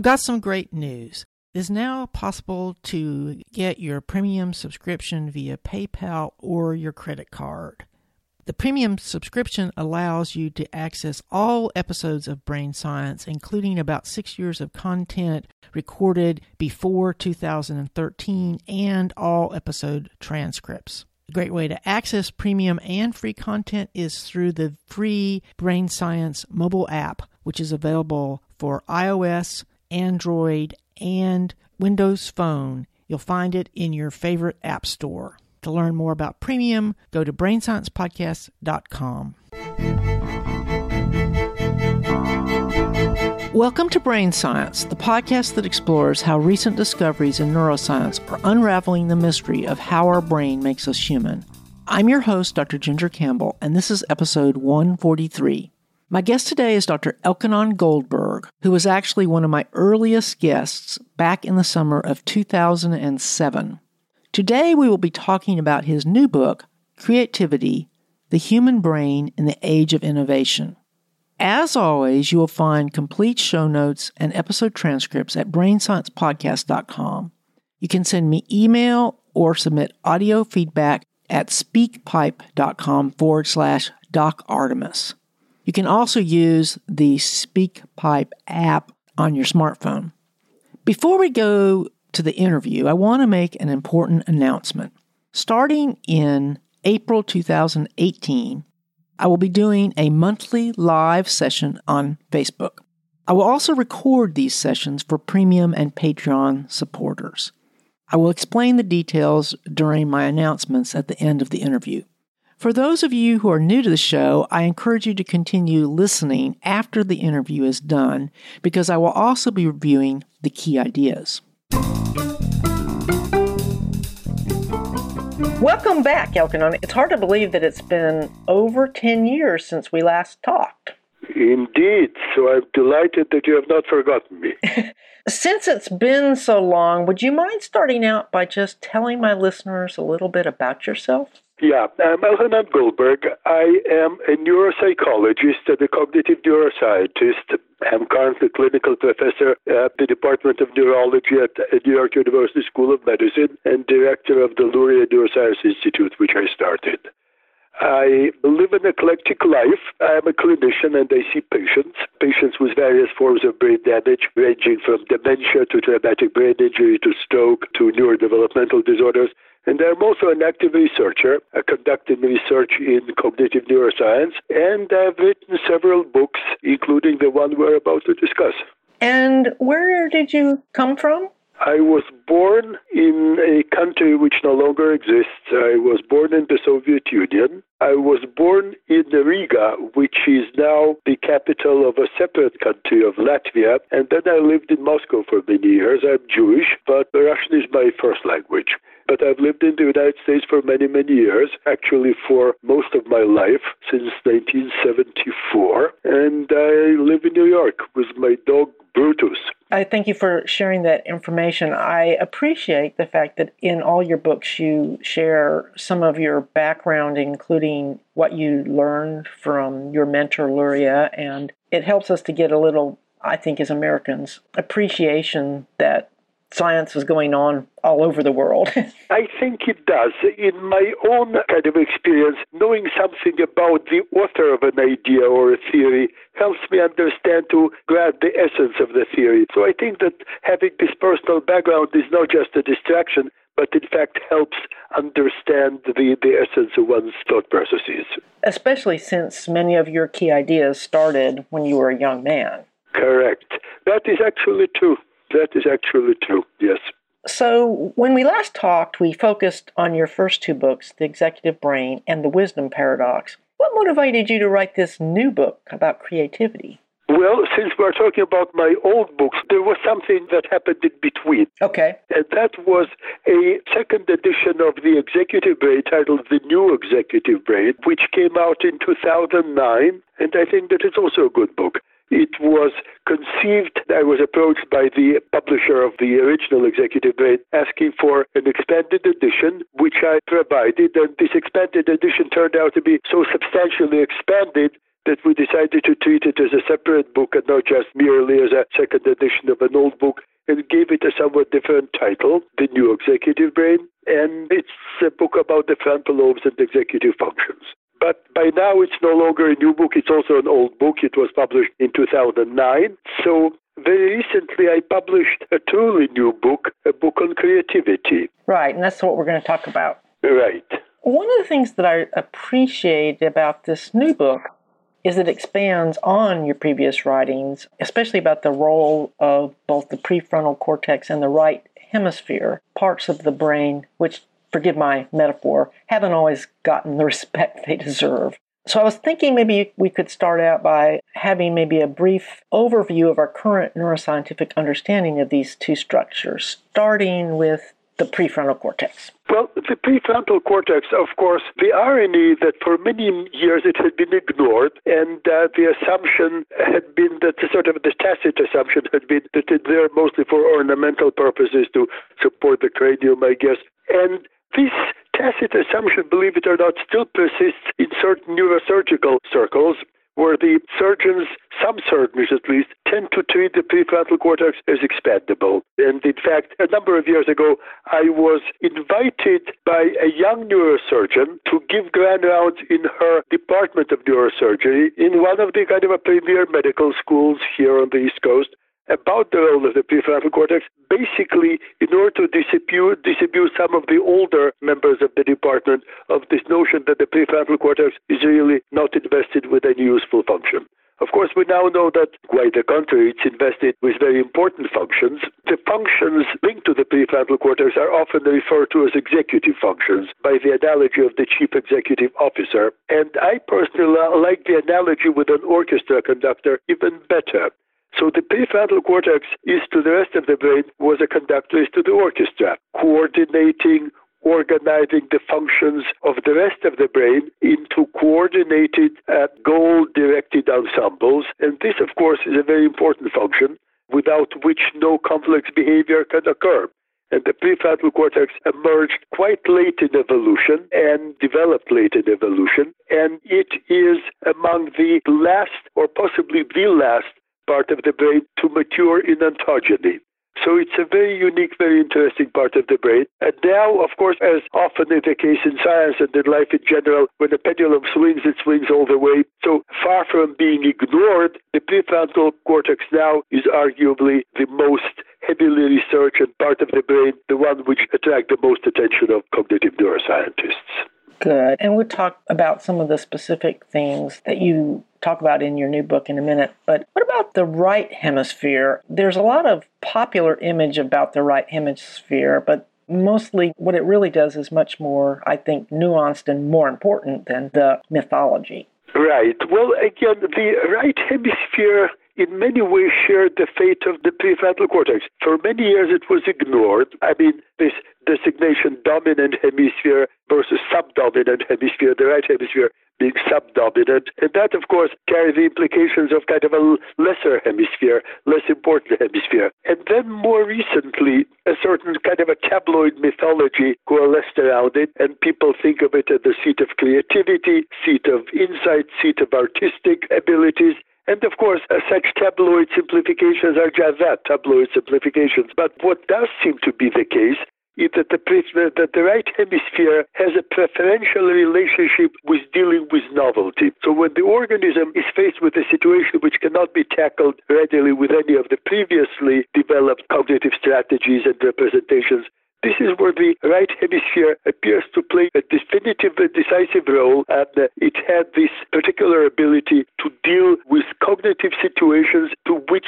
I've got some great news. It is now possible to get your premium subscription via PayPal or your credit card. The premium subscription allows you to access all episodes of Brain Science, including about six years of content recorded before 2013 and all episode transcripts. A great way to access premium and free content is through the free Brain Science mobile app, which is available for iOS, Android, and Windows Phone. You'll find it in your favorite app store. To learn more about premium, go to brainsciencepodcast.com. Welcome to Brain Science, the podcast that explores how recent discoveries in neuroscience are unraveling the mystery of how our brain makes us human. I'm your host, Dr. Ginger Campbell, and this is episode 143. My guest today is Dr. Elkhonon Goldberg, who was actually one of my earliest guests back in the summer of 2007. Today we will be talking about his new book, Creativity The Human Brain in the Age of Innovation. As always, you will find complete show notes and episode transcripts at brainsciencepodcast.com. You can send me email or submit audio feedback at speakpipe.com forward slash Doc Artemis. You can also use the SpeakPipe app on your smartphone. Before we go to the interview, I want to make an important announcement. Starting in April 2018, I will be doing a monthly live session on Facebook. I will also record these sessions for premium and Patreon supporters. I will explain the details during my announcements at the end of the interview. For those of you who are new to the show, I encourage you to continue listening after the interview is done because I will also be reviewing the key ideas. Welcome back, Elkhonon. It's hard to believe that it's been over 10 years since we last talked. Indeed. So I'm delighted that you have not forgotten me. Since it's been so long, would you mind starting out by just telling my listeners a little bit about yourself? Yeah, I'm Elkhonon Goldberg. I am a neuropsychologist and a cognitive neuroscientist. I'm currently clinical professor at the Department of Neurology at New York University School of Medicine and director of the Luria Neuroscience Institute, which I started. I live an eclectic life. I am a clinician and I see patients, patients with various forms of brain damage, ranging from dementia to traumatic brain injury to stroke to neurodevelopmental disorders. And I'm also an active researcher. I conducted research in cognitive neuroscience, and I've written several books, including the one we're about to discuss. And where did you come from? I was born in a country which no longer exists. I was born in the Soviet Union. I was born in Riga, which is now the capital of a separate country of Latvia. And then I lived in Moscow for many years. I'm Jewish, but Russian is my first language. But I've lived in the United States for many, many years, actually for most of my life, since 1974. And I live in New York with my dog Brutus. I thank you for sharing that information. I appreciate the fact that in all your books you share some of your background, including what you learned from your mentor, Luria, and it helps us to get a little, I think, as Americans, appreciation that science was going on all over the world. I think it does. In my own kind of experience, knowing something about the author of an idea or a theory helps me understand to grasp the essence of the theory. So I think that having this personal background is not just a distraction, but in fact helps understand the, the essence of one's thought processes. Especially since many of your key ideas started when you were a young man. Correct. That is actually true. That is actually true, yes. So, when we last talked, we focused on your first two books, The Executive Brain and The Wisdom Paradox. What motivated you to write this new book about creativity? Well, since we're talking about my old books, there was something that happened in between. Okay. And that was a second edition of The Executive Brain titled The New Executive Brain, which came out in 2009. And I think that it's also a good book. It was conceived, I was approached by the publisher of the original Executive Brain asking for an expanded edition, which I provided. And this expanded edition turned out to be so substantially expanded that we decided to treat it as a separate book and not just merely as a second edition of an old book and gave it a somewhat different title, The New Executive Brain. And it's a book about the frontal lobes and executive functions. But by now, it's no longer a new book. It's also an old book. It was published in 2009. So very recently, I published a truly new book, a book on creativity. Right, and that's what we're going to talk about. Right. One of the things that I appreciate about this new book is it expands on your previous writings, especially about the role of both the prefrontal cortex and the right hemisphere, parts of the brain which forgive my metaphor, haven't always gotten the respect they deserve. So I was thinking maybe we could start out by having maybe a brief overview of our current neuroscientific understanding of these two structures, starting with the prefrontal cortex. Well, the prefrontal cortex, of course, the irony that for many years it had been ignored, and uh, the assumption had been that the sort of the tacit assumption had been that it's there mostly for ornamental purposes to support the cranium, I guess. And this tacit assumption, believe it or not, still persists in certain neurosurgical circles where the surgeons, some surgeons at least, tend to treat the prefrontal cortex as expandable. And in fact, a number of years ago, I was invited by a young neurosurgeon to give grand rounds in her department of neurosurgery in one of the kind of premier medical schools here on the East Coast about the role of the prefrontal cortex, basically in order to disabuse, disabuse some of the older members of the department of this notion that the prefrontal cortex is really not invested with any useful function. Of course, we now know that, quite the contrary, it's invested with very important functions. The functions linked to the prefrontal cortex are often referred to as executive functions by the analogy of the chief executive officer. And I personally like the analogy with an orchestra conductor even better. So the prefrontal cortex is to the rest of the brain was a conductor is to the orchestra, coordinating, organizing the functions of the rest of the brain into coordinated, uh, goal-directed ensembles. And this, of course, is a very important function without which no complex behavior can occur. And the prefrontal cortex emerged quite late in evolution and developed late in evolution. And it is among the last, or possibly the last, part of the brain to mature in ontogeny. So it's a very unique, very interesting part of the brain. And now, of course, as often is the case in science and in life in general, when the pendulum swings, it swings all the way. So far from being ignored, the prefrontal cortex now is arguably the most heavily researched part of the brain, the one which attracts the most attention of cognitive neuroscientists. Good. And we'll talk about some of the specific things that you talk about in your new book in a minute. But what about the right hemisphere? There's a lot of popular image about the right hemisphere, but mostly what it really does is much more, I think, nuanced and more important than the mythology. Right. Well, again, the right hemisphere in many ways shared the fate of the prefrontal cortex. For many years, it was ignored. I mean, this designation dominant hemisphere versus subdominant hemisphere, the right hemisphere being subdominant. And that, of course, carries the implications of kind of a lesser hemisphere, less important hemisphere. And then more recently, a certain kind of a tabloid mythology coalesced around it, and people think of it as the seat of creativity, seat of insight, seat of artistic abilities. And of course, uh, such tabloid simplifications are just that, tabloid simplifications. But what does seem to be the case is that the, that the right hemisphere has a preferential relationship with dealing with novelty. So when the organism is faced with a situation which cannot be tackled readily with any of the previously developed cognitive strategies and representations, this is where the right hemisphere appears to play a definitive and decisive role, and uh, it had this particular ability to deal with cognitive situations to which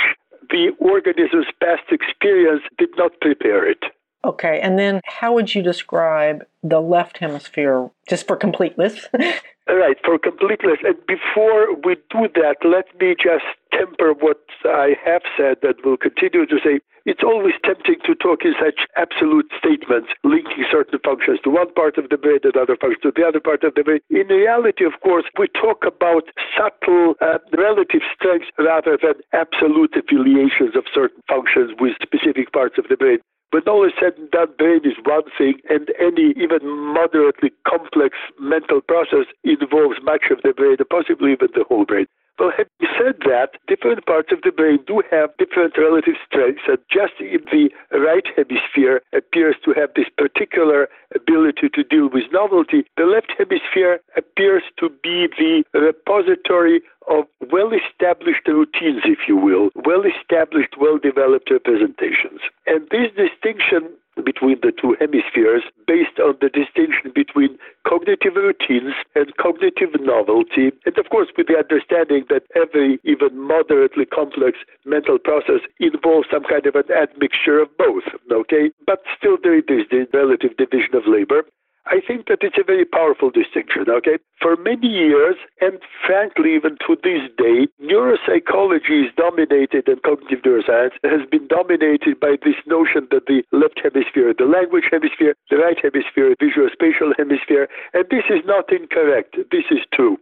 the organism's past experience did not prepare it. Okay, and then how would you describe the left hemisphere, just for completeness? All right, for completeness. And before we do that, let me just temper what I have said and will continue to say. It's always tempting to talk in such absolute statements, linking certain functions to one part of the brain and other functions to the other part of the brain. In reality, of course, we talk about subtle uh, relative strengths rather than absolute affiliations of certain functions with specific parts of the brain. When all is said and done, brain is one thing, and any even moderately complex mental process involves much of the brain, possibly even the whole brain. Well, having said that, different parts of the brain do have different relative strengths, and just in the right hemisphere appears to have this particular ability to deal with novelty. The left hemisphere appears to be the repository of well established routines, if you will, well established, well developed representations. And this distinction between the two hemispheres based on the distinction between cognitive routines and cognitive novelty, and of course with the understanding that every even moderately complex mental process involves some kind of an admixture of both, okay? But still there is the relative division of labor. I think that it's a very powerful distinction, okay? For many years, and frankly, even to this day, neuropsychology is dominated and cognitive neuroscience has been dominated by this notion that the left hemisphere, the language hemisphere, the right hemisphere, the visual spatial hemisphere, and this is not incorrect. This is true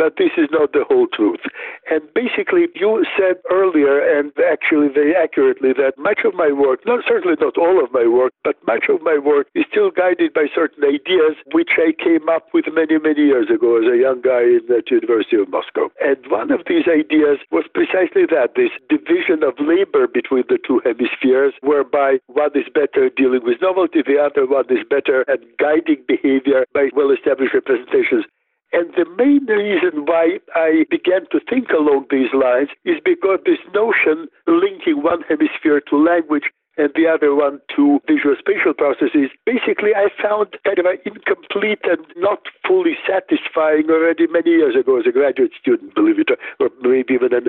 but this is not the whole truth. And basically, you said earlier, and actually very accurately, that much of my work, not certainly not all of my work, but much of my work is still guided by certain ideas which I came up with many, many years ago as a young guy in the University of Moscow. And one of these ideas was precisely that this division of labor between the two hemispheres, whereby one is better dealing with novelty, the other one is better at guiding behavior by well established representations. And the main reason why I began to think along these lines is because this notion linking one hemisphere to language and the other one to visual spatial processes, basically I found kind of incomplete and not fully satisfying already many years ago as a graduate student, believe it or, or maybe even an,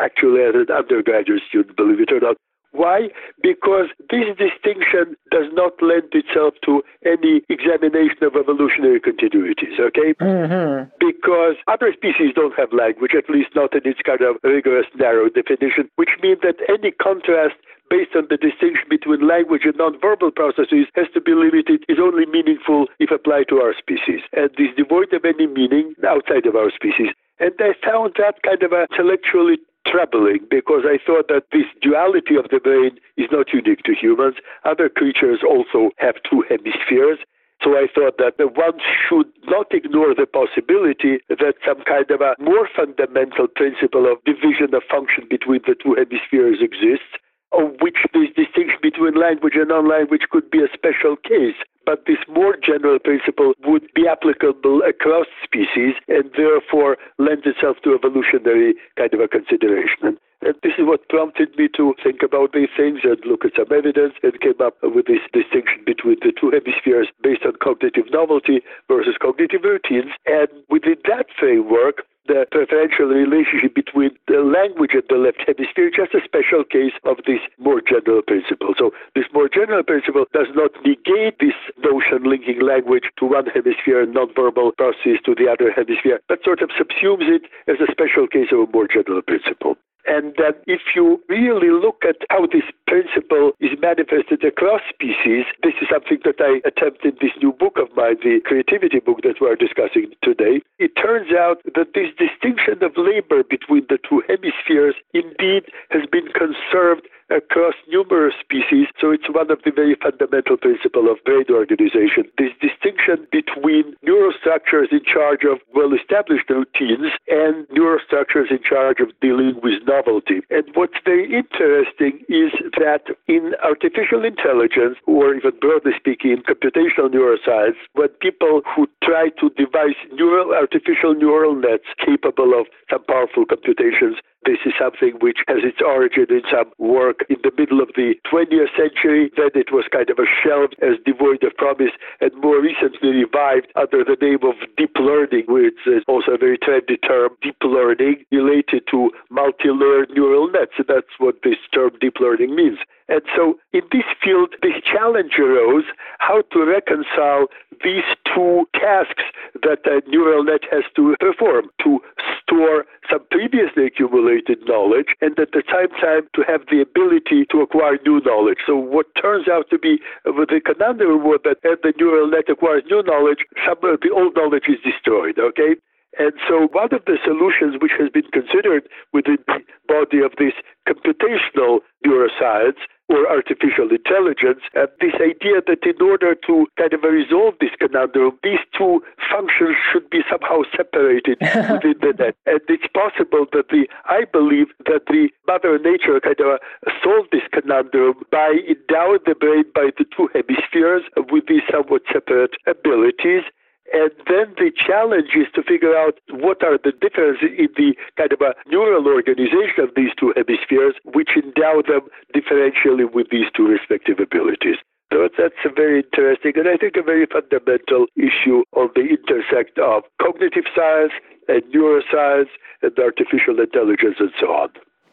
actually as an undergraduate student, believe it or not. Why? Because this distinction does not lend itself to any examination of evolutionary continuities, okay? Mm-hmm. Because other species don't have language, at least not in its kind of rigorous, narrow definition, which means that any contrast based on the distinction between language and nonverbal processes has to be limited, is only meaningful if applied to our species, and is devoid of any meaning outside of our species. And I found that kind of a intellectually troubling because I thought that this duality of the brain is not unique to humans. Other creatures also have two hemispheres. So I thought that the one should not ignore the possibility that some kind of a more fundamental principle of division of function between the two hemispheres exists, of which this distinction between language and non-language could be a special case but this more general principle would be applicable across species and therefore lends itself to evolutionary kind of a consideration. And this is what prompted me to think about these things and look at some evidence and came up with this distinction between the two hemispheres based on cognitive novelty versus cognitive routines. And within that framework, the preferential relationship between the language and the left hemisphere, is just a special case of this more general principle. So this more general principle does not negate this notion linking language to one hemisphere and nonverbal processes to the other hemisphere, but sort of subsumes it as a special case of a more general principle. And that if you really look at how this principle is manifested across species, this is something that I attempt in this new book of mine, the creativity book that we're discussing today. It turns out that this distinction of labor between the two hemispheres indeed has been conserved across numerous species. So it's one of the very fundamental principles of brain organization. This distinction between neurostructures in charge of well-established routines and neurostructures in charge of dealing with novelty. And what's very interesting is that in artificial intelligence, or even broadly speaking, in computational neuroscience, when people who try to devise neural artificial neural nets capable of some powerful computations this is something which has its origin in some work in the middle of the 20th century. Then it was kind of a shelved as devoid of promise, and more recently revived under the name of deep learning, which is also a very trendy term, deep learning, related to multi-layered neural nets. And that's what this term deep learning means. And so in this field, this challenge arose how to reconcile these two tasks that a neural net has to perform to store some previously accumulated knowledge and at the same time to have the ability to acquire new knowledge. So what turns out to be uh, with the conundrum was that as the neural net acquires new knowledge, some of the old knowledge is destroyed, okay? And so one of the solutions which has been considered within the body of this computational neuroscience or artificial intelligence, uh, this idea that in order to kind of resolve this conundrum, these two functions should be somehow separated within the net. And it's possible that the, I believe that the Mother Nature kind of solved this conundrum by endowing the brain by the two hemispheres with these somewhat separate abilities and then the challenge is to figure out what are the differences in the kind of a neural organization of these two hemispheres, which endow them differentially with these two respective abilities. So that's a very interesting and I think a very fundamental issue on the intersect of cognitive science and neuroscience and artificial intelligence and so on.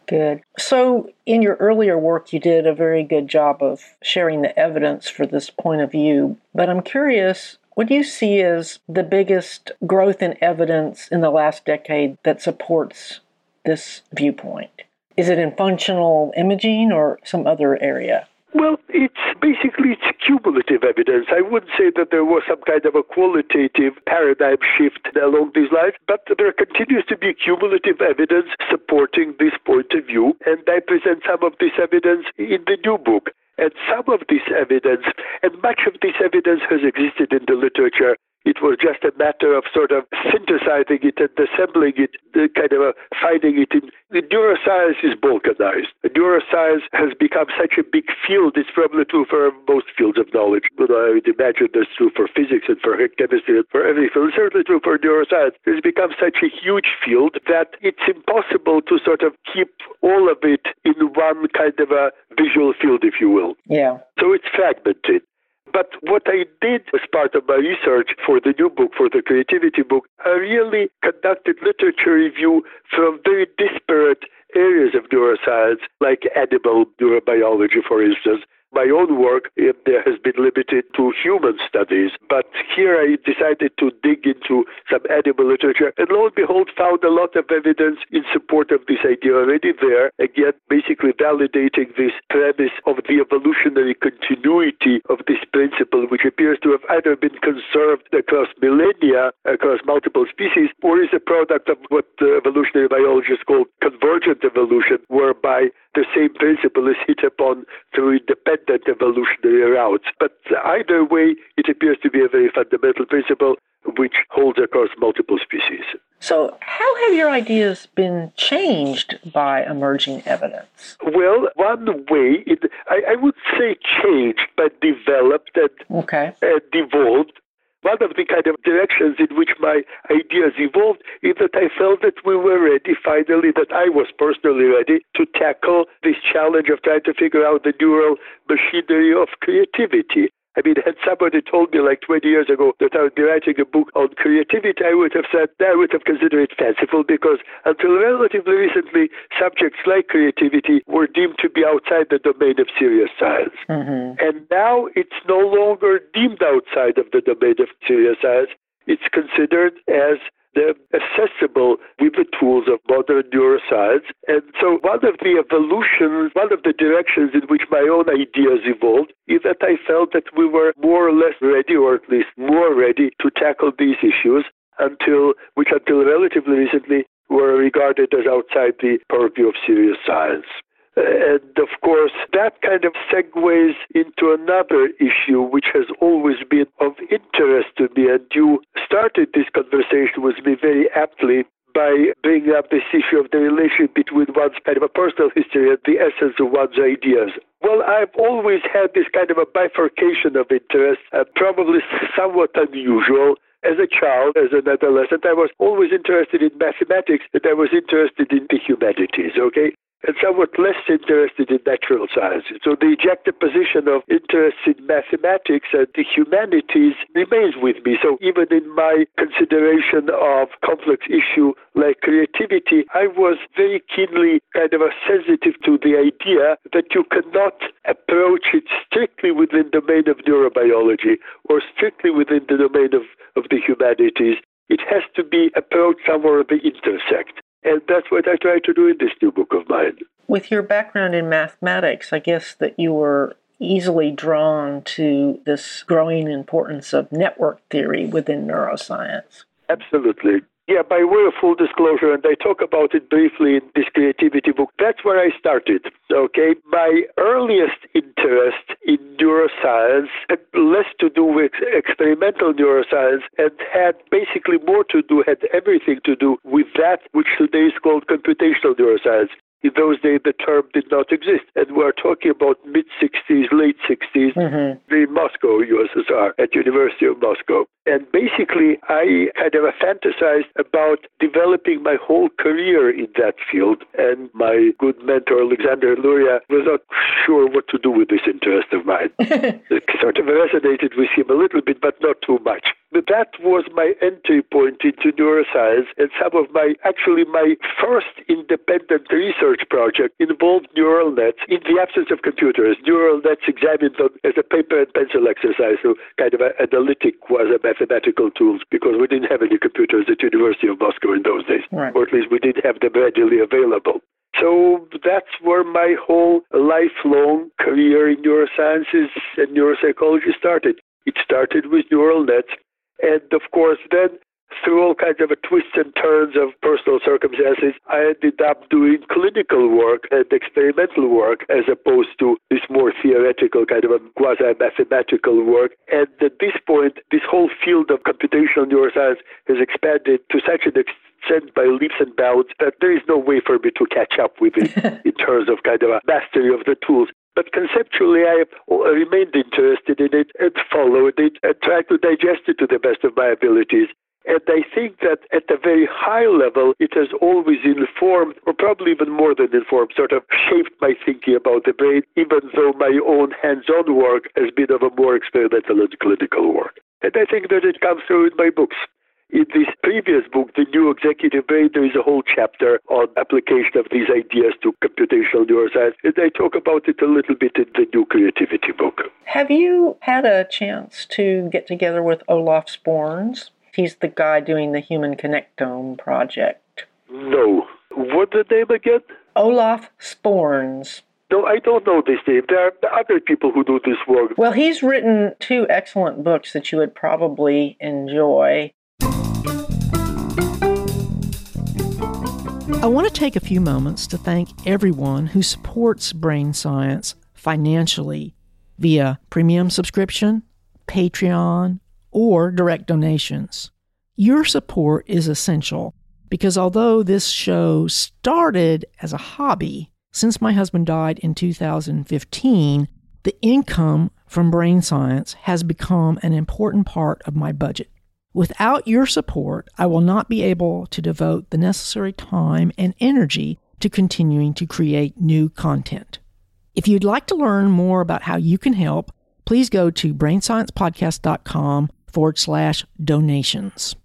Good. So, in your earlier work, you did a very good job of sharing the evidence for this point of view. But I'm curious what do you see as the biggest growth in evidence in the last decade that supports this viewpoint? Is it in functional imaging or some other area? Well, it's basically it's cumulative evidence. I wouldn't say that there was some kind of a qualitative paradigm shift along these lines, but there continues to be cumulative evidence supporting this point of view, and I present some of this evidence in the new book. And some of this evidence, and much of this evidence has existed in the literature it was just a matter of sort of synthesizing it and assembling it, kind of finding it in. The neuroscience is balkanized. Neuroscience has become such a big field. It's probably true for most fields of knowledge. But I would imagine that's true for physics and for chemistry and for every field. It's certainly true for neuroscience. It's become such a huge field that it's impossible to sort of keep all of it in one kind of a visual field, if you will. Yeah. So it's fragmented. But what I did as part of my research for the new book, for the creativity book, I really conducted literature review from very disparate areas of neuroscience, like animal neurobiology, for instance, my own work there has been limited to human studies, but here I decided to dig into some animal literature and lo and behold found a lot of evidence in support of this idea already there, again basically validating this premise of the evolutionary continuity of this principle, which appears to have either been conserved across millennia, across multiple species, or is a product of what evolutionary biologists call convergent evolution, whereby the same principle is hit upon through independent evolutionary routes. But either way, it appears to be a very fundamental principle which holds across multiple species. So, how have your ideas been changed by emerging evidence? Well, one way, it, I, I, would say changed, but developed and, okay. and evolved one of the kind of directions in which my ideas evolved is that I felt that we were ready finally, that I was personally ready to tackle this challenge of trying to figure out the neural machinery of creativity. I mean, had somebody told me like 20 years ago that I would be writing a book on creativity, I would have said, that I would have considered it fanciful because until relatively recently, subjects like creativity were deemed to be outside the domain of serious science. Mm-hmm. And now it's no longer deemed outside of the domain of serious science. It's considered as they're accessible with the tools of modern neuroscience. And so one of the evolutions, one of the directions in which my own ideas evolved is that I felt that we were more or less ready, or at least more ready to tackle these issues until, which until relatively recently were regarded as outside the purview of serious science. And of course, that kind of segues into another issue which has always been of interest to me. And you started this conversation with me very aptly by bringing up this issue of the relationship between one's kind of a personal history and the essence of one's ideas. Well, I've always had this kind of a bifurcation of interest, uh, probably somewhat unusual. As a child, as an adolescent, I was always interested in mathematics and I was interested in the humanities, okay? And somewhat less interested in natural sciences. So the juxtaposition of interest in mathematics and the humanities remains with me. So even in my consideration of complex issue like creativity, I was very keenly kind of sensitive to the idea that you cannot approach it strictly within the domain of neurobiology or strictly within the domain of, of the humanities. It has to be approached somewhere at the intersect. And that's what I try to do in this new book of mine. With your background in mathematics, I guess that you were easily drawn to this growing importance of network theory within neuroscience. Absolutely. Yeah, by way of full disclosure, and I talk about it briefly in this creativity book, that's where I started. Okay, my earliest interest in neuroscience had less to do with experimental neuroscience and had basically more to do, had everything to do with that which today is called computational neuroscience. In those days, the term did not exist. And we're talking about mid 60s, late 60s mm-hmm. in Moscow, USSR, at University of Moscow. And basically, I kind of fantasized about developing my whole career in that field. And my good mentor, Alexander Luria, was not sure what to do with this interest of mine. it sort of resonated with him a little bit, but not too much. But that was my entry point into neuroscience and some of my, actually my first independent research project involved neural nets in the absence of computers. Neural nets examined them as a paper and pencil exercise, so kind of analytic was a mathematical tools because we didn't have any computers at University of Moscow in those days, right. or at least we didn't have them readily available. So that's where my whole lifelong career in neurosciences and neuropsychology started. It started with neural nets and of course, then through all kinds of twists and turns of personal circumstances, I ended up doing clinical work and experimental work as opposed to this more theoretical kind of a quasi-mathematical work. And at this point, this whole field of computational neuroscience has expanded to such an extent by leaps and bounds that there is no way for me to catch up with it in terms of kind of a mastery of the tools. But conceptually, I remained interested in it and followed it and tried to digest it to the best of my abilities. And I think that at a very high level, it has always informed, or probably even more than informed, sort of shaped my thinking about the brain, even though my own hands on work has been of a more experimental and clinical work. And I think that it comes through in my books. In this previous book, The New Executive Brain, there is a whole chapter on application of these ideas to computational neuroscience, and I talk about it a little bit in the New Creativity book. Have you had a chance to get together with Olaf Sporns? He's the guy doing the Human Connectome project. No. What's the name again? Olaf Sporns. No, I don't know this name. There are other people who do this work. Well, he's written two excellent books that you would probably enjoy. I want to take a few moments to thank everyone who supports brain science financially via premium subscription, Patreon, or direct donations. Your support is essential because although this show started as a hobby, since my husband died in 2015, the income from brain science has become an important part of my budget. Without your support, I will not be able to devote the necessary time and energy to continuing to create new content. If you'd like to learn more about how you can help, please go to brainsciencepodcast.com forward slash donations.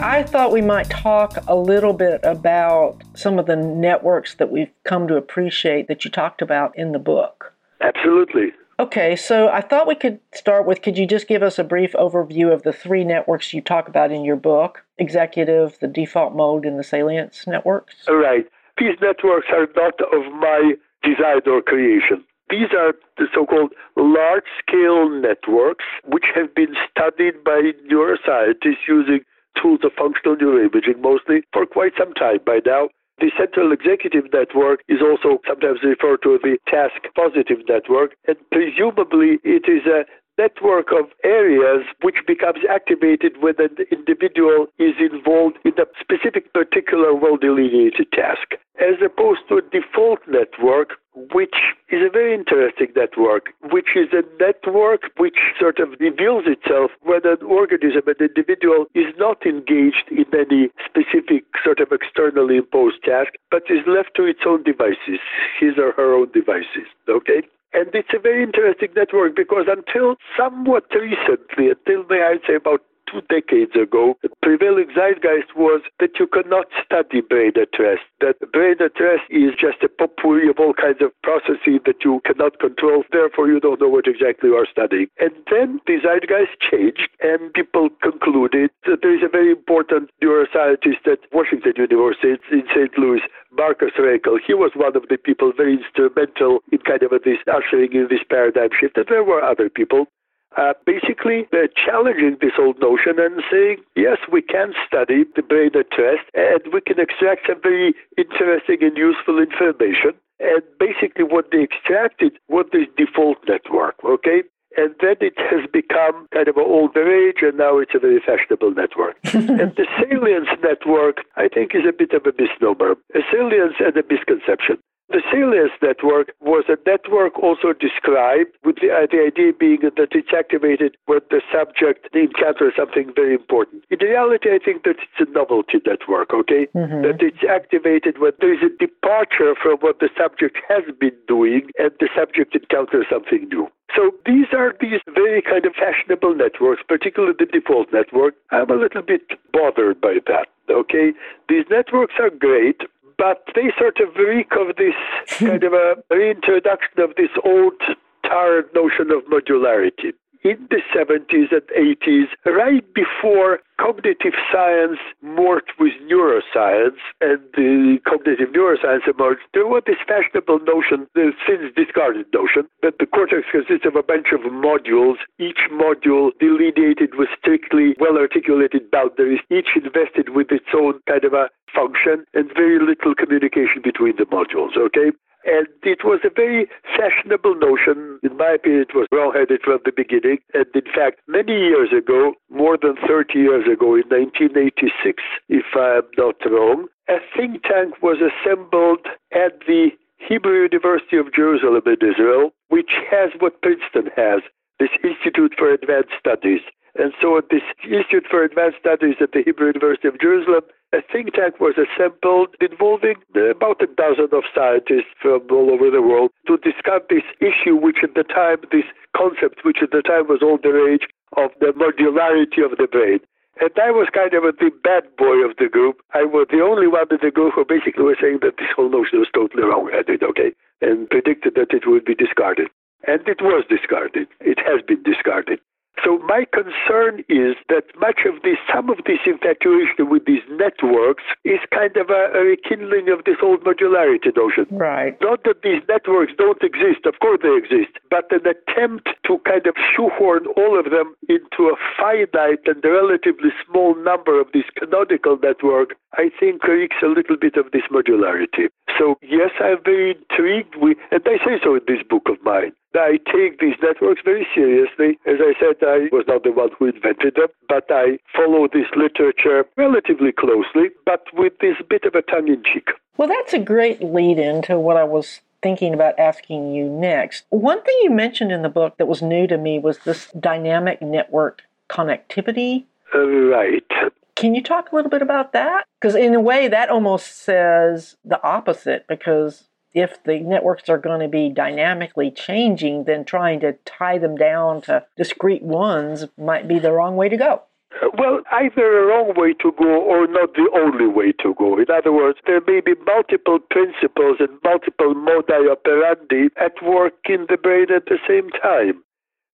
I thought we might talk a little bit about some of the networks that we've come to appreciate that you talked about in the book. Absolutely. Okay, so I thought we could start with could you just give us a brief overview of the three networks you talk about in your book executive, the default mode, and the salience networks? All right. These networks are not of my design or creation. These are the so called large scale networks, which have been studied by neuroscientists using tools of functional neuroimaging mostly for quite some time by now. The central executive network is also sometimes referred to as the task positive network, and presumably it is a network of areas which becomes activated when an individual is involved in a specific particular well delineated task, as opposed to a default network which is a very interesting network, which is a network which sort of reveals itself when an organism, an individual, is not engaged in any specific sort of externally imposed task, but is left to its own devices, his or her own devices. Okay? And it's a very interesting network because until somewhat recently, until may I say about two decades ago, the prevailing zeitgeist was that you cannot study brain at rest, that brain at rest is just a potpourri of all kinds of processes that you cannot control, therefore you don't know what exactly you are studying. And then the zeitgeist changed, and people concluded that there is a very important neuroscientist at Washington University in St. Louis, Marcus Raichle. He was one of the people very instrumental in kind of this ushering in this paradigm shift, and there were other people. Uh, basically uh, challenging this old notion and saying, yes, we can study the brain at rest and we can extract some very interesting and useful information. And basically, what they extracted was this default network, okay? And then it has become kind of an older age, and now it's a very fashionable network. and the salience network, I think, is a bit of a misnomer. A salience and a misconception. The Salience network was a network also described with the, uh, the, idea being that it's activated when the subject encounters something very important. In reality, I think that it's a novelty network, okay? Mm-hmm. That it's activated when there is a departure from what the subject has been doing and the subject encounters something new. So these are these very kind of fashionable networks, particularly the default network. I'm a little bit bothered by that. Okay, these networks are great, but they sort of reek of this kind of a reintroduction of this old tired notion of modularity. In the 70s and 80s, right before cognitive science merged with neuroscience and the cognitive neuroscience emerged, there was this fashionable notion, the since discarded notion, that the cortex consists of a bunch of modules, each module delineated with strictly well articulated boundaries, each invested with its own kind of a function and very little communication between the modules, okay? And it was a very fashionable notion. In my opinion, it was wrong-headed from the beginning. And in fact, many years ago, more than 30 years ago, in 1986, if I'm not wrong, a think tank was assembled at the Hebrew University of Jerusalem in Israel, which has what Princeton has, this Institute for Advanced Studies. And so at this Institute for Advanced Studies at the Hebrew University of Jerusalem, a think tank was assembled involving about a dozen of scientists from all over the world to discuss this issue, which at the time, this concept, which at the time was all the rage of the modularity of the brain. And I was kind of the bad boy of the group. I was the only one in the group who basically was saying that this whole notion was totally wrong-headed, okay, and predicted that it would be discarded. And it was discarded. It has been discarded. So my concern is that much of this, some of this infatuation with these networks is kind of a, a rekindling of this old modularity notion. Right. Not that these networks don't exist, of course they exist, but an attempt to kind of shoehorn all of them into a finite and relatively small number of this canonical network, I think reeks a little bit of this modularity. So yes, I'm very intrigued with, and I say so in this book of mine, I take these networks very seriously. As I said, I was not the one who invented them, but I follow this literature relatively closely, but with this bit of a tongue in cheek. Well, that's a great lead in to what I was thinking about asking you next. One thing you mentioned in the book that was new to me was this dynamic network connectivity. Uh, right. Can you talk a little bit about that? Because in a way, that almost says the opposite because if the networks are going to be dynamically changing, then trying to tie them down to discrete ones might be the wrong way to go. Uh, well, either a wrong way to go or not the only way to go. In other words, there may be multiple principles and multiple modi operandi at work in the brain at the same time.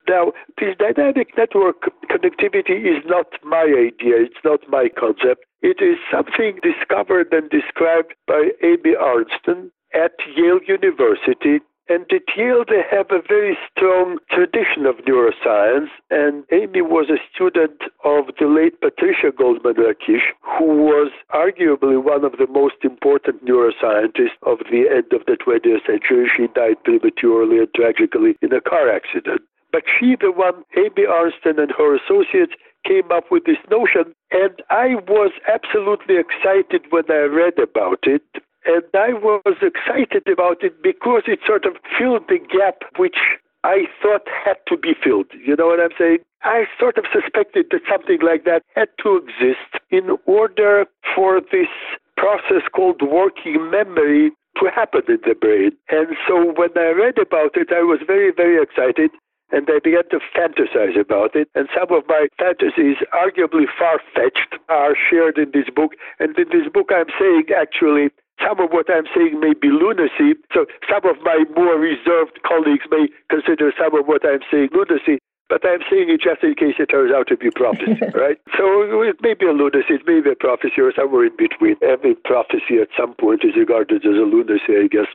Now, this dynamic network connectivity is not my idea, it's not my concept. It is something discovered and described by Amy Arnsten, at Yale University. And at Yale, they have a very strong tradition of neuroscience. And Amy was a student of the late Patricia Goldman Rakic, who was arguably one of the most important neuroscientists of the end of the 20th century. She died prematurely and tragically in a car accident. But she, the one, Amy Arnsten and her associates, came up with this notion, and I was absolutely excited when I read about it and I was excited about it because it sort of filled the gap which I thought had to be filled. You know what I'm saying? I sort of suspected that something like that had to exist in order for this process called working memory to happen in the brain. And so when I read about it, I was very, very excited. And I began to fantasize about it. And some of my fantasies, arguably far fetched, are shared in this book. And in this book, I'm saying actually some of what I'm saying may be lunacy. So some of my more reserved colleagues may consider some of what I'm saying lunacy. But I'm saying it just in case it turns out to be prophecy, right? So it may be a lunacy, it may be a prophecy, or somewhere in between. Every prophecy at some point is regarded as a lunacy, I guess.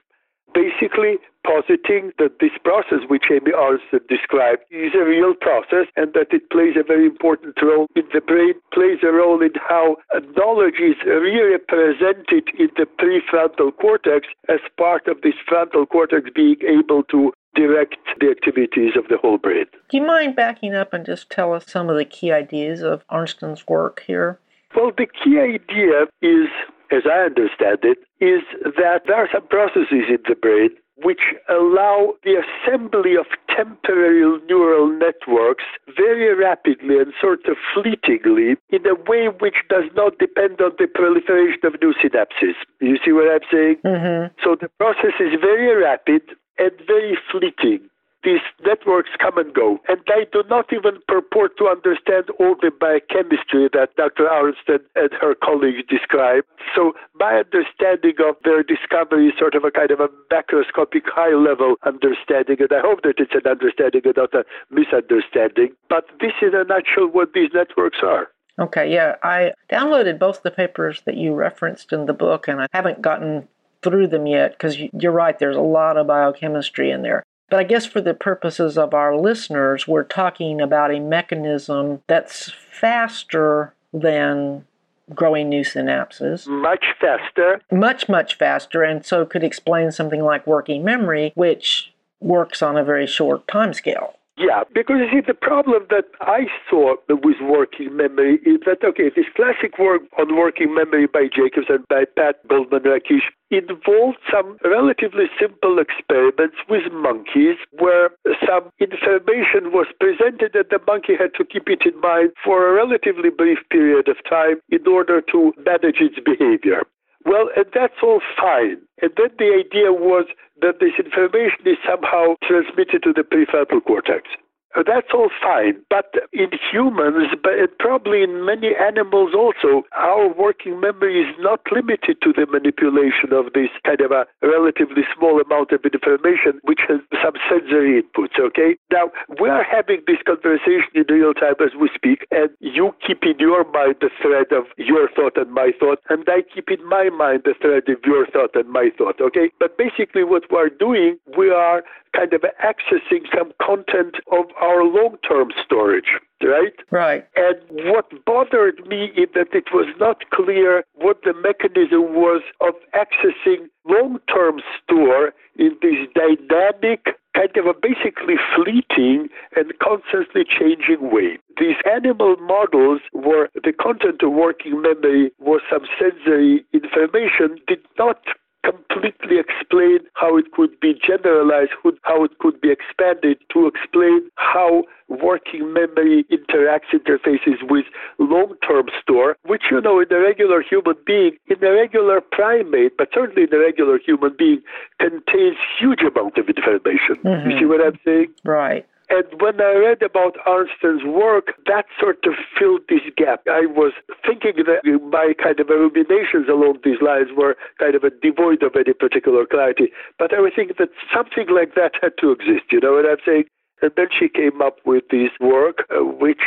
Basically positing that this process, which Amy Arnsten described, is a real process and that it plays a very important role in the brain, plays a role in how knowledge is re-represented in the prefrontal cortex as part of this frontal cortex being able to direct the activities of the whole brain. Do you mind backing up and just tell us some of the key ideas of Arnsten's work here? Well, the key idea is, as I understand it, is that there are some processes in the brain which allow the assembly of temporary neural networks very rapidly and sort of fleetingly in a way which does not depend on the proliferation of new synapses. You see what I'm saying? Mm-hmm. So the process is very rapid and very fleeting these networks come and go. And they do not even purport to understand all the biochemistry that Dr. Arnsten and her colleagues describe. So my understanding of their discovery is sort of a kind of a macroscopic high level understanding, and I hope that it's an understanding and not a misunderstanding. But this is a nutshell what these networks are. Okay, yeah. I downloaded both the papers that you referenced in the book, and I haven't gotten through them yet because you're right, there's a lot of biochemistry in there. But I guess for the purposes of our listeners, we're talking about a mechanism that's faster than growing new synapses. Much faster. Much, much faster, and so could explain something like working memory, which works on a very short time scale. Yeah, because you see, the problem that I saw with working memory is that, okay, this classic work on working memory by Jacobs and by Pat Goldman Rakic involved some relatively simple experiments with monkeys where some information was presented and the monkey had to keep it in mind for a relatively brief period of time in order to manage its behavior. Well, and that's all fine. And then the idea was that this information is somehow transmitted to the prefrontal cortex. Uh, that's all fine. But in humans, but probably in many animals also, our working memory is not limited to the manipulation of this kind of a relatively small amount of information, which has some sensory inputs, okay? Now, we are having this conversation in real time as we speak, and you keep in your mind the thread of your thought and my thought, and I keep in my mind the thread of your thought and my thought, okay? But basically, what we're doing, we are kind of accessing some content of our long term storage, right? Right. And what bothered me is that it was not clear what the mechanism was of accessing long term store in this dynamic, kind of a basically fleeting and constantly changing way. These animal models where the content of working memory was some sensory information did not completely explain how it could be generalized, how it could be expanded to explain how working memory interacts interfaces with long-term store, which, you know, in a regular human being, in a regular primate, but certainly in a regular human being, contains huge amount of information. Mm-hmm. You see what I'm saying? Right. And when I read about Arnsten's work, that sort of filled this gap. I was thinking that my kind of ruminations along these lines were kind of devoid of any particular clarity. But I was thinking that something like that had to exist, you know what I'm saying? And then she came up with this work, uh, which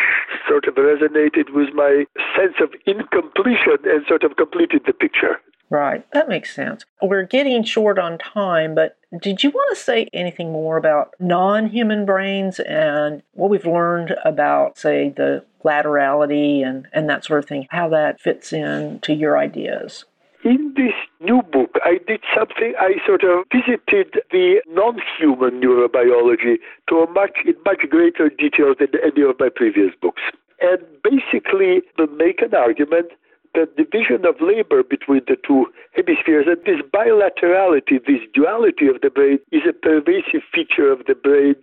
sort of resonated with my sense of incompletion and sort of completed the picture. Right, that makes sense. We're getting short on time, but did you want to say anything more about non human brains and what we've learned about, say, the laterality and, and that sort of thing, how that fits in to your ideas? In this new book, I did something. I sort of visited the non-human neurobiology to a much in much greater detail than any of my previous books, and basically make an argument the division of labor between the two hemispheres and this bilaterality, this duality of the brain is a pervasive feature of the brain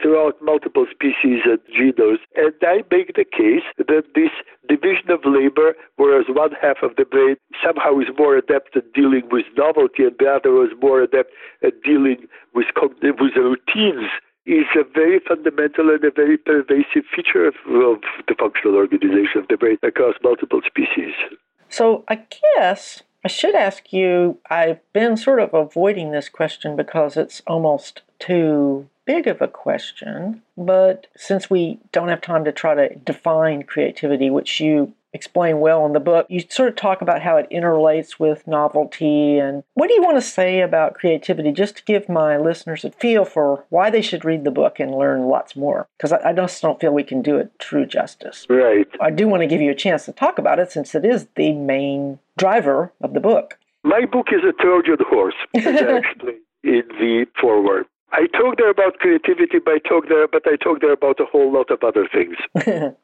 throughout multiple species and genomes. And I make the case that this division of labor, whereas one half of the brain somehow is more adept at dealing with novelty and the other is more adept at dealing with, with routines is a very fundamental and a very pervasive feature of, of, the functional organization of the brain across multiple species. So I guess I should ask you, I've been sort of avoiding this question because it's almost too big of a question, but since we don't have time to try to define creativity, which you explain well in the book. You sort of talk about how it interrelates with novelty. And what do you want to say about creativity, just to give my listeners a feel for why they should read the book and learn lots more? Because I, I just don't feel we can do it true justice. Right. I do want to give you a chance to talk about it since it is the main driver of the book. My book is a Trojan horse, actually, in the foreword. I talk there about creativity, but I talk there, but I talk there about a whole lot of other things.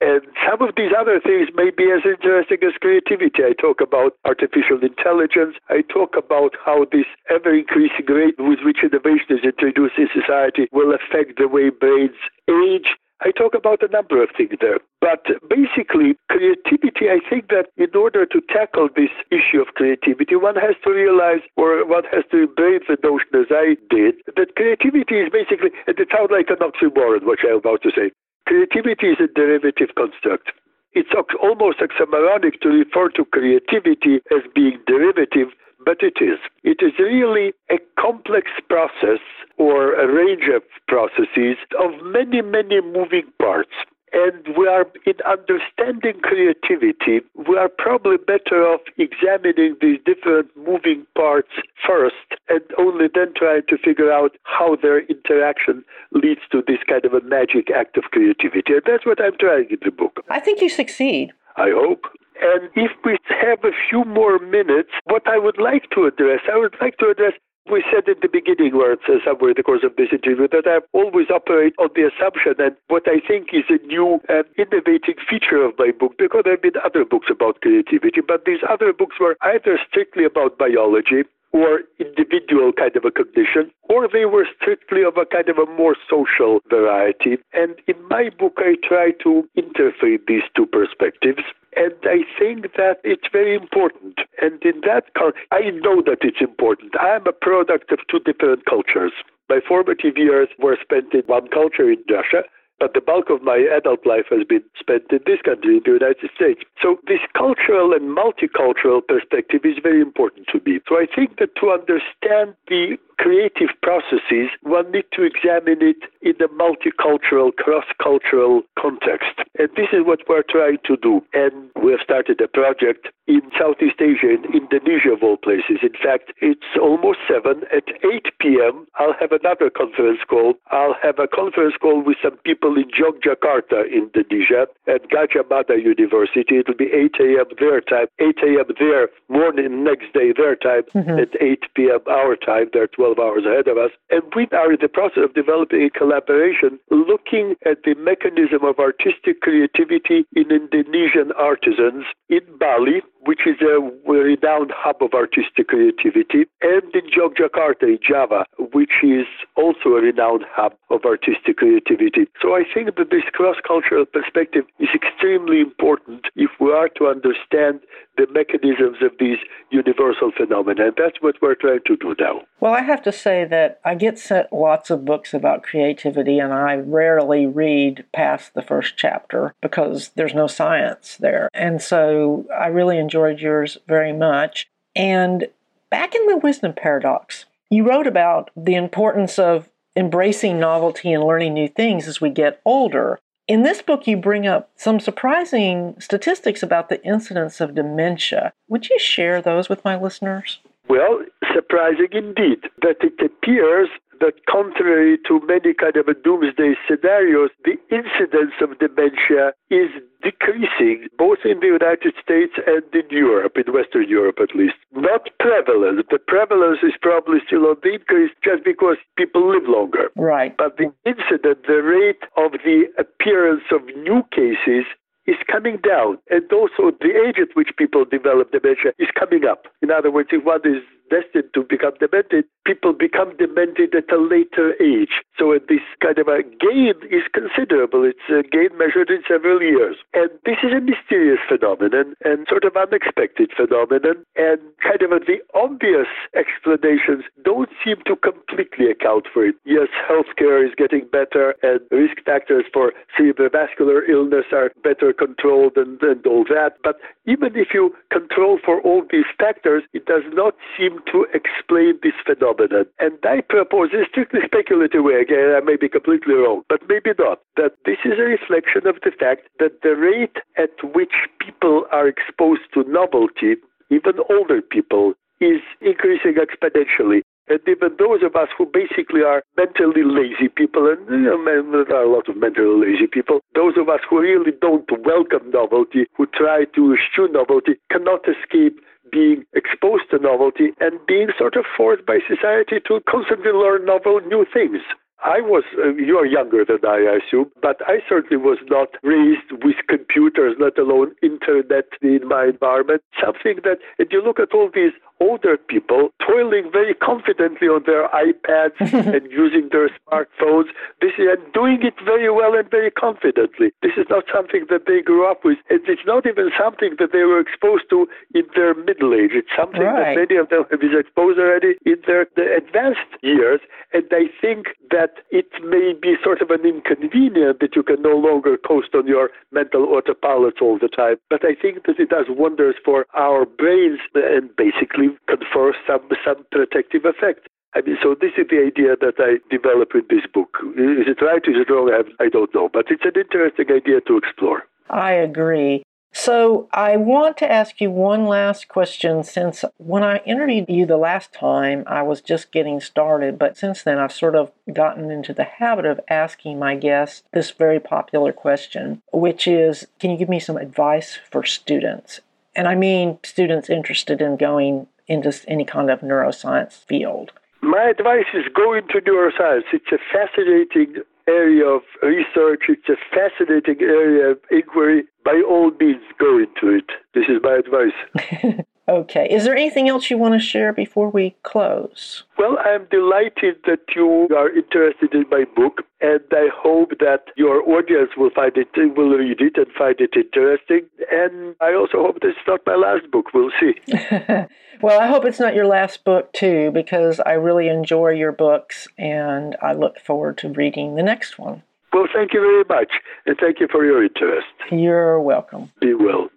and some of these other things may be as interesting as creativity. I talk about artificial intelligence. I talk about how this ever increasing rate with which innovation is introduced in society will affect the way brains age I talk about a number of things there. But basically, creativity, I think that in order to tackle this issue of creativity, one has to realize or one has to embrace the notion, as I did, that creativity is basically, and it sounds like an oxymoron, what I'm about to say. Creativity is a derivative construct. It's almost oxymoronic to refer to creativity as being derivative but it is. It is really a complex process or a range of processes of many, many moving parts. And we are, in understanding creativity, we are probably better off examining these different moving parts first and only then trying to figure out how their interaction leads to this kind of a magic act of creativity. And that's what I'm trying in the book. I think you succeed. I hope. And if we have a few more minutes, what I would like to address, I would like to address we said at the beginning, it's uh, somewhere in the course of this interview, that I always operate on the assumption and what I think is a new and innovating feature of my book, because there have been other books about creativity, but these other books were either strictly about biology or individual kind of a cognition, or they were strictly of a kind of a more social variety. And in my book, I try to interface these two perspectives. And I think that it's very important. And in that, I know that it's important. I'm a product of two different cultures. My formative years were spent in one culture in Russia, but the bulk of my adult life has been spent in this country, in the United States. So this cultural and multicultural perspective is very important to me. So I think that to understand the creative processes, one needs to examine it in a multicultural, cross-cultural context. And this is what we're trying to do. And we have started a project in Southeast Asia, in Indonesia of all places. In fact, it's almost 7. At 8 p.m., I'll have another conference call. I'll have a conference call with some people in Yogyakarta, Indonesia, at Gajah Mada University. It'll be 8 a.m. their time, 8 a.m. their morning, next day their time, mm-hmm. at 8 p.m. our time. They're 12 12 hours ahead of us. And we are in the process of developing a collaboration looking at the mechanism of artistic creativity in Indonesian artisans in Bali, which is a renowned hub of artistic creativity, and in Yogyakarta, in Java, which is also a renowned hub of artistic creativity. So I think that this cross-cultural perspective is extremely important if we are to understand the mechanisms of these universal phenomena. And that's what we're trying to do now. Well, I have to say that I get sent lots of books about creativity, and I rarely read past the first chapter because there's no science there. And so I really enjoyed yours very much. And back in the wisdom paradox, you wrote about the importance of embracing novelty and learning new things as we get older. In this book, you bring up some surprising statistics about the incidence of dementia. Would you share those with my listeners? Well, surprising indeed that it appears that contrary to many kind of a doomsday scenarios, the incidence of dementia is decreasing both in the United States and in Europe, in Western Europe at least. Not prevalence. The prevalence is probably still on the increase just because people live longer. Right. But the incident, the rate of the appearance of new cases is coming down. And also the age at which people develop dementia is coming up. In other words, if one is destined to become demented, people become demented at a later age. So uh, this kind of a gain is considerable. It's a gain measured in several years. And this is a mysterious phenomenon and sort of unexpected phenomenon. And kind of the obvious explanations don't seem to completely account for it. Yes, healthcare is getting better and risk factors for cerebrovascular illness are better controlled and, and all that. But even if you control for all these factors, it does not seem to explain this phenomenon. And I propose, a strictly speculative way, again, I may be completely wrong, but maybe not, that this is a reflection of the fact that the rate at which people are exposed to novelty, even older people, is increasing exponentially. And even those of us who basically are mentally lazy people, and you know, there are a lot of mentally lazy people, those of us who really don't welcome novelty, who try to eschew novelty, cannot escape being exposed to novelty and being sort of forced by society to constantly learn novel new things. I was, uh, you are younger than I, I assume, but I certainly was not raised with computers, let alone internet in my environment. Something that, if you look at all these older people toiling very confidently on their iPads and using their smartphones, this is, and doing it very well and very confidently. This is not something that they grew up with. It's not even something that they were exposed to in their middle age. It's something right. that many of them have been exposed already in their advanced years. And I think that it may be sort of an inconvenience that you can no longer coast on your mental autopilot all the time. But I think that it does wonders for our brains and basically confer some, some protective effect. I mean, so this is the idea that I developed in this book. Is it right? Is it wrong? I don't know. But it's an interesting idea to explore. I agree. So, I want to ask you one last question since when I interviewed you the last time, I was just getting started, but since then I've sort of gotten into the habit of asking my guests this very popular question, which is Can you give me some advice for students? And I mean students interested in going into any kind of neuroscience field. My advice is go into neuroscience. It's a fascinating area of research. It's a fascinating area of inquiry. By all means, go into it. This is my advice. okay. Is there anything else you want to share before we close? Well, I'm delighted that you are interested in my book, and I hope that your audience will find it, will read it, and find it interesting. And I also hope this is not my last book. We'll see. well, I hope it's not your last book too, because I really enjoy your books, and I look forward to reading the next one. Well, thank you very much, and thank you for your interest. You're welcome. Be well.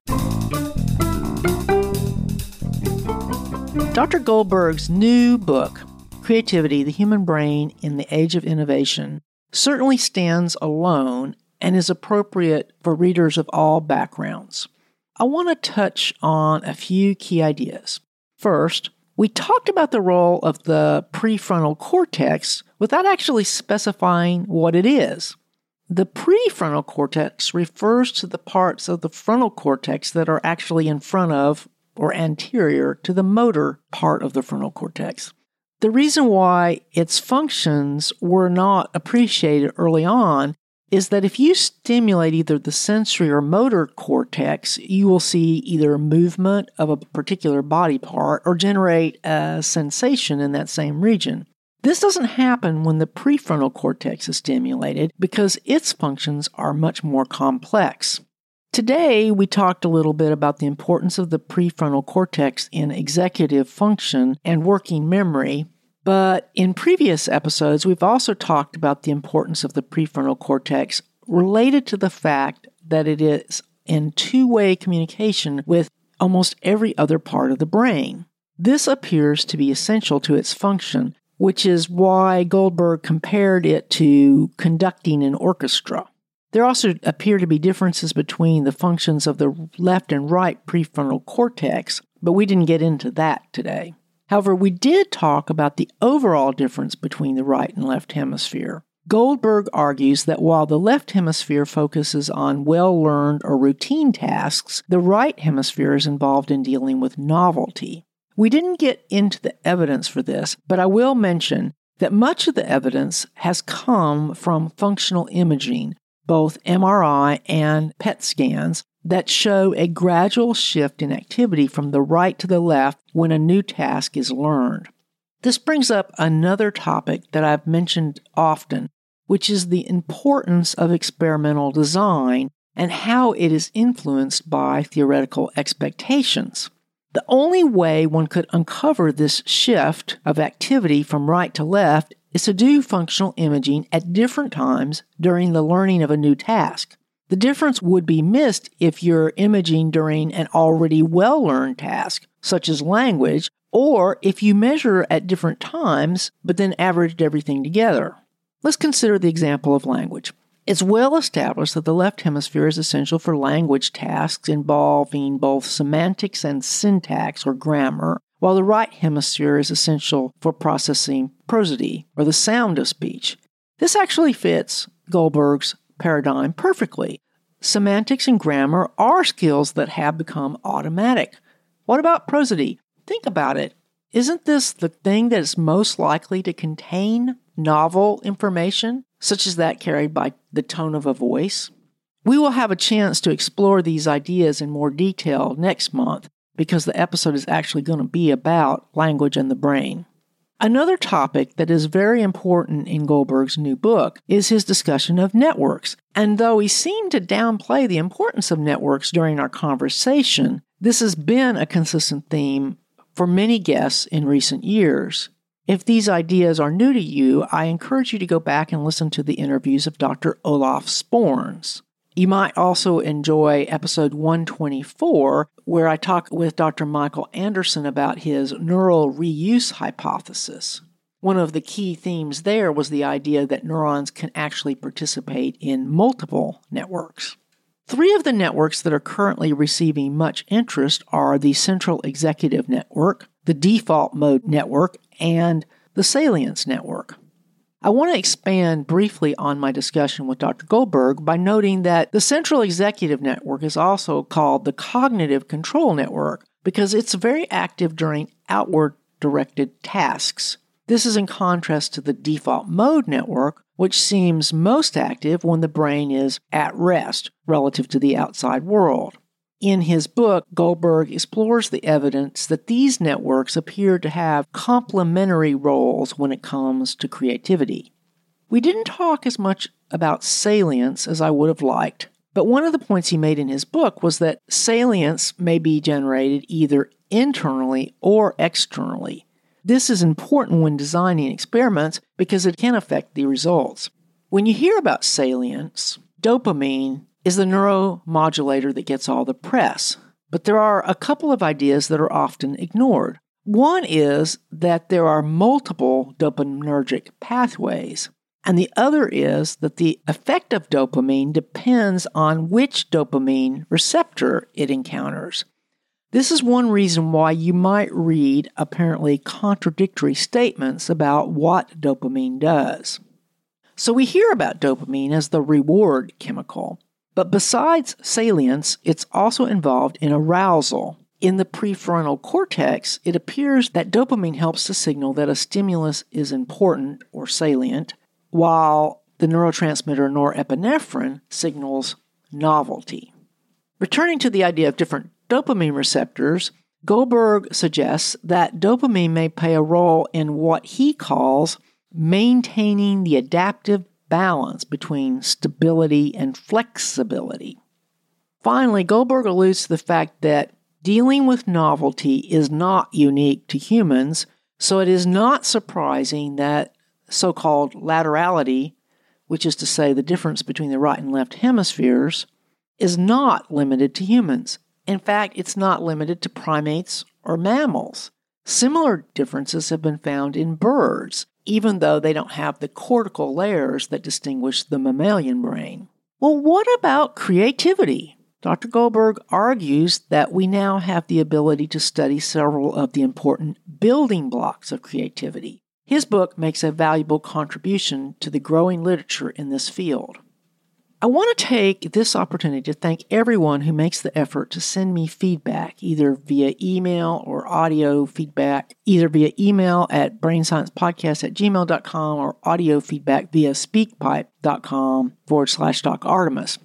Dr. Goldberg's new book, Creativity, the Human Brain in the Age of Innovation, certainly stands alone and is appropriate for readers of all backgrounds. I want to touch on a few key ideas. First, we talked about the role of the prefrontal cortex without actually specifying what it is. The prefrontal cortex refers to the parts of the frontal cortex that are actually in front of or anterior to the motor part of the frontal cortex. The reason why its functions were not appreciated early on is that if you stimulate either the sensory or motor cortex, you will see either movement of a particular body part or generate a sensation in that same region. This doesn't happen when the prefrontal cortex is stimulated because its functions are much more complex. Today, we talked a little bit about the importance of the prefrontal cortex in executive function and working memory. But in previous episodes, we've also talked about the importance of the prefrontal cortex related to the fact that it is in two way communication with almost every other part of the brain. This appears to be essential to its function, which is why Goldberg compared it to conducting an orchestra. There also appear to be differences between the functions of the left and right prefrontal cortex, but we didn't get into that today. However, we did talk about the overall difference between the right and left hemisphere. Goldberg argues that while the left hemisphere focuses on well learned or routine tasks, the right hemisphere is involved in dealing with novelty. We didn't get into the evidence for this, but I will mention that much of the evidence has come from functional imaging, both MRI and PET scans that show a gradual shift in activity from the right to the left when a new task is learned. This brings up another topic that I've mentioned often, which is the importance of experimental design and how it is influenced by theoretical expectations. The only way one could uncover this shift of activity from right to left is to do functional imaging at different times during the learning of a new task. The difference would be missed if you're imaging during an already well learned task, such as language, or if you measure at different times but then averaged everything together. Let's consider the example of language. It's well established that the left hemisphere is essential for language tasks involving both semantics and syntax or grammar, while the right hemisphere is essential for processing prosody or the sound of speech. This actually fits Goldberg's paradigm perfectly. Semantics and grammar are skills that have become automatic. What about prosody? Think about it. Isn't this the thing that is most likely to contain novel information, such as that carried by the tone of a voice? We will have a chance to explore these ideas in more detail next month because the episode is actually going to be about language and the brain. Another topic that is very important in Goldberg's new book is his discussion of networks. And though he seemed to downplay the importance of networks during our conversation, this has been a consistent theme for many guests in recent years. If these ideas are new to you, I encourage you to go back and listen to the interviews of Dr. Olaf Sporns. You might also enjoy episode 124, where I talk with Dr. Michael Anderson about his neural reuse hypothesis. One of the key themes there was the idea that neurons can actually participate in multiple networks. Three of the networks that are currently receiving much interest are the Central Executive Network, the Default Mode Network, and the Salience Network. I want to expand briefly on my discussion with Dr. Goldberg by noting that the Central Executive Network is also called the Cognitive Control Network because it's very active during outward directed tasks. This is in contrast to the default mode network, which seems most active when the brain is at rest relative to the outside world. In his book, Goldberg explores the evidence that these networks appear to have complementary roles when it comes to creativity. We didn't talk as much about salience as I would have liked, but one of the points he made in his book was that salience may be generated either internally or externally. This is important when designing experiments because it can affect the results. When you hear about salience, dopamine is the neuromodulator that gets all the press. But there are a couple of ideas that are often ignored. One is that there are multiple dopaminergic pathways, and the other is that the effect of dopamine depends on which dopamine receptor it encounters. This is one reason why you might read apparently contradictory statements about what dopamine does. So we hear about dopamine as the reward chemical, but besides salience, it's also involved in arousal. In the prefrontal cortex, it appears that dopamine helps to signal that a stimulus is important or salient, while the neurotransmitter norepinephrine signals novelty. Returning to the idea of different dopamine receptors, Goldberg suggests that dopamine may play a role in what he calls maintaining the adaptive balance between stability and flexibility. Finally, Goldberg alludes to the fact that dealing with novelty is not unique to humans, so it is not surprising that so called laterality, which is to say the difference between the right and left hemispheres, is not limited to humans. In fact, it's not limited to primates or mammals. Similar differences have been found in birds, even though they don't have the cortical layers that distinguish the mammalian brain. Well, what about creativity? Dr. Goldberg argues that we now have the ability to study several of the important building blocks of creativity. His book makes a valuable contribution to the growing literature in this field. I want to take this opportunity to thank everyone who makes the effort to send me feedback, either via email or audio feedback, either via email at brainsciencepodcast at gmail.com or audio feedback via speakpipe.com forward slash doc Artemis.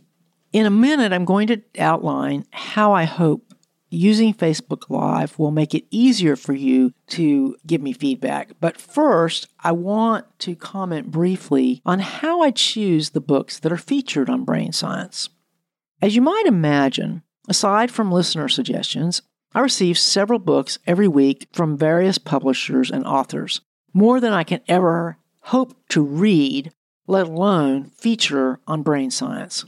In a minute, I'm going to outline how I hope using Facebook Live will make it easier for you to give me feedback. But first, I want to comment briefly on how I choose the books that are featured on Brain Science. As you might imagine, aside from listener suggestions, I receive several books every week from various publishers and authors, more than I can ever hope to read, let alone feature on Brain Science.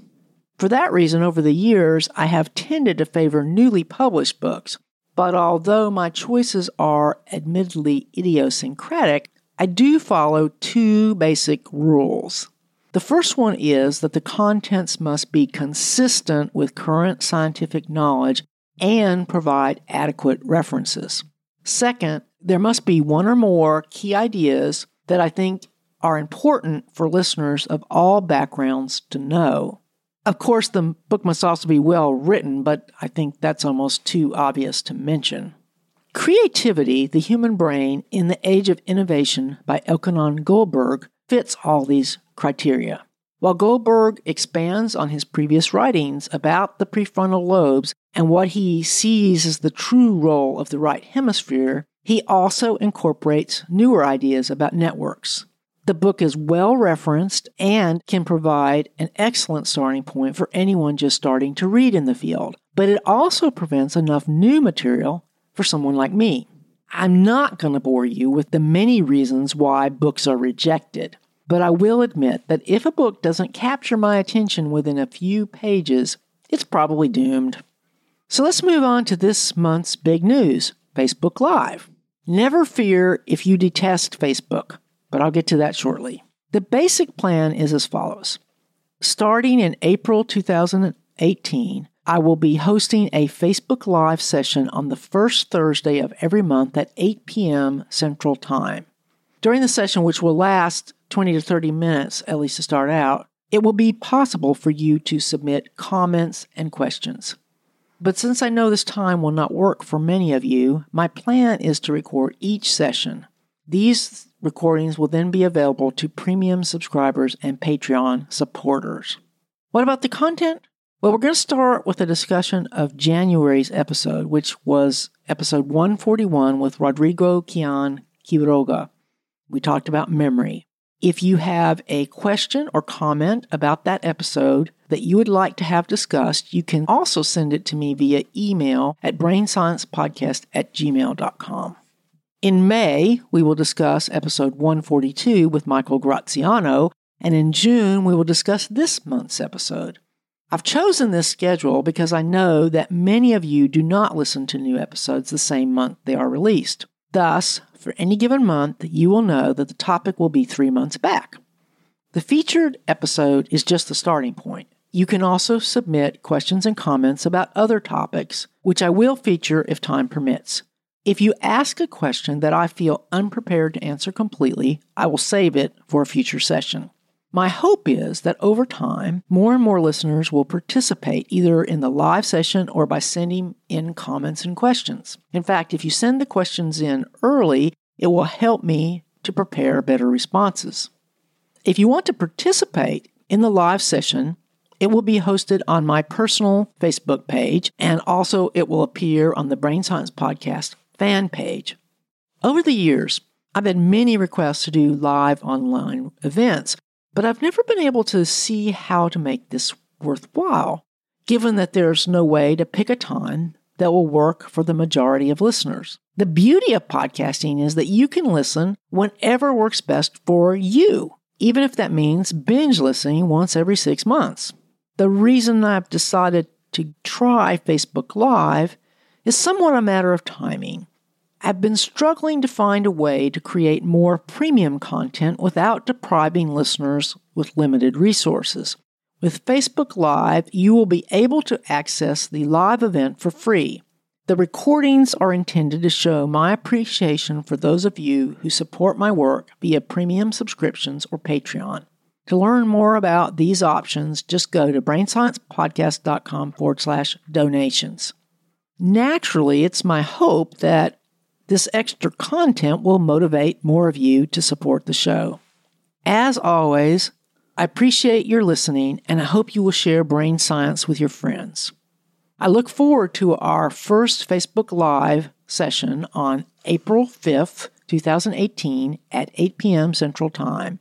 For that reason, over the years, I have tended to favor newly published books. But although my choices are admittedly idiosyncratic, I do follow two basic rules. The first one is that the contents must be consistent with current scientific knowledge and provide adequate references. Second, there must be one or more key ideas that I think are important for listeners of all backgrounds to know. Of course, the book must also be well written, but I think that's almost too obvious to mention. Creativity, the Human Brain in the Age of Innovation by Elkhonon Goldberg fits all these criteria. While Goldberg expands on his previous writings about the prefrontal lobes and what he sees as the true role of the right hemisphere, he also incorporates newer ideas about networks. The book is well referenced and can provide an excellent starting point for anyone just starting to read in the field, but it also presents enough new material for someone like me. I'm not going to bore you with the many reasons why books are rejected, but I will admit that if a book doesn't capture my attention within a few pages, it's probably doomed. So let's move on to this month's big news Facebook Live. Never fear if you detest Facebook, but I'll get to that shortly. The basic plan is as follows Starting in April 2018, I will be hosting a Facebook Live session on the first Thursday of every month at 8 p.m. Central Time. During the session, which will last 20 to 30 minutes, at least to start out, it will be possible for you to submit comments and questions. But since I know this time will not work for many of you, my plan is to record each session. These recordings will then be available to premium subscribers and Patreon supporters. What about the content? Well, we're going to start with a discussion of January's episode, which was episode 141 with Rodrigo Quian Quiroga. We talked about memory. If you have a question or comment about that episode that you would like to have discussed, you can also send it to me via email at brainsciencepodcast at gmail.com. In May, we will discuss episode 142 with Michael Graziano, and in June, we will discuss this month's episode. I've chosen this schedule because I know that many of you do not listen to new episodes the same month they are released. Thus, for any given month, you will know that the topic will be three months back. The featured episode is just the starting point. You can also submit questions and comments about other topics, which I will feature if time permits. If you ask a question that I feel unprepared to answer completely, I will save it for a future session. My hope is that over time, more and more listeners will participate either in the live session or by sending in comments and questions. In fact, if you send the questions in early, it will help me to prepare better responses. If you want to participate in the live session, it will be hosted on my personal Facebook page and also it will appear on the Brain Science Podcast fan page. Over the years, I've had many requests to do live online events, but I've never been able to see how to make this worthwhile, given that there's no way to pick a time that will work for the majority of listeners. The beauty of podcasting is that you can listen whenever works best for you, even if that means binge listening once every six months. The reason I've decided to try Facebook Live is somewhat a matter of timing. I've been struggling to find a way to create more premium content without depriving listeners with limited resources. With Facebook Live, you will be able to access the live event for free. The recordings are intended to show my appreciation for those of you who support my work via premium subscriptions or Patreon. To learn more about these options, just go to brainsciencepodcast.com forward slash donations. Naturally, it's my hope that this extra content will motivate more of you to support the show. As always, I appreciate your listening and I hope you will share brain science with your friends. I look forward to our first Facebook Live session on April 5th, 2018 at 8 p.m. Central Time.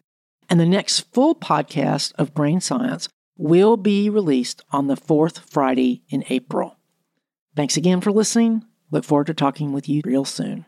And the next full podcast of Brain Science will be released on the fourth Friday in April. Thanks again for listening. Look forward to talking with you real soon.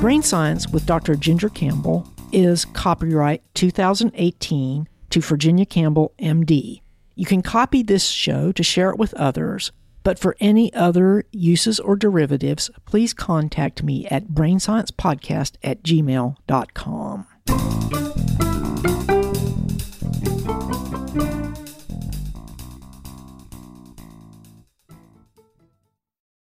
Brain Science with Dr. Ginger Campbell is copyright 2018 to Virginia Campbell, MD. You can copy this show to share it with others, but for any other uses or derivatives, please contact me at brainsciencepodcast at gmail.com.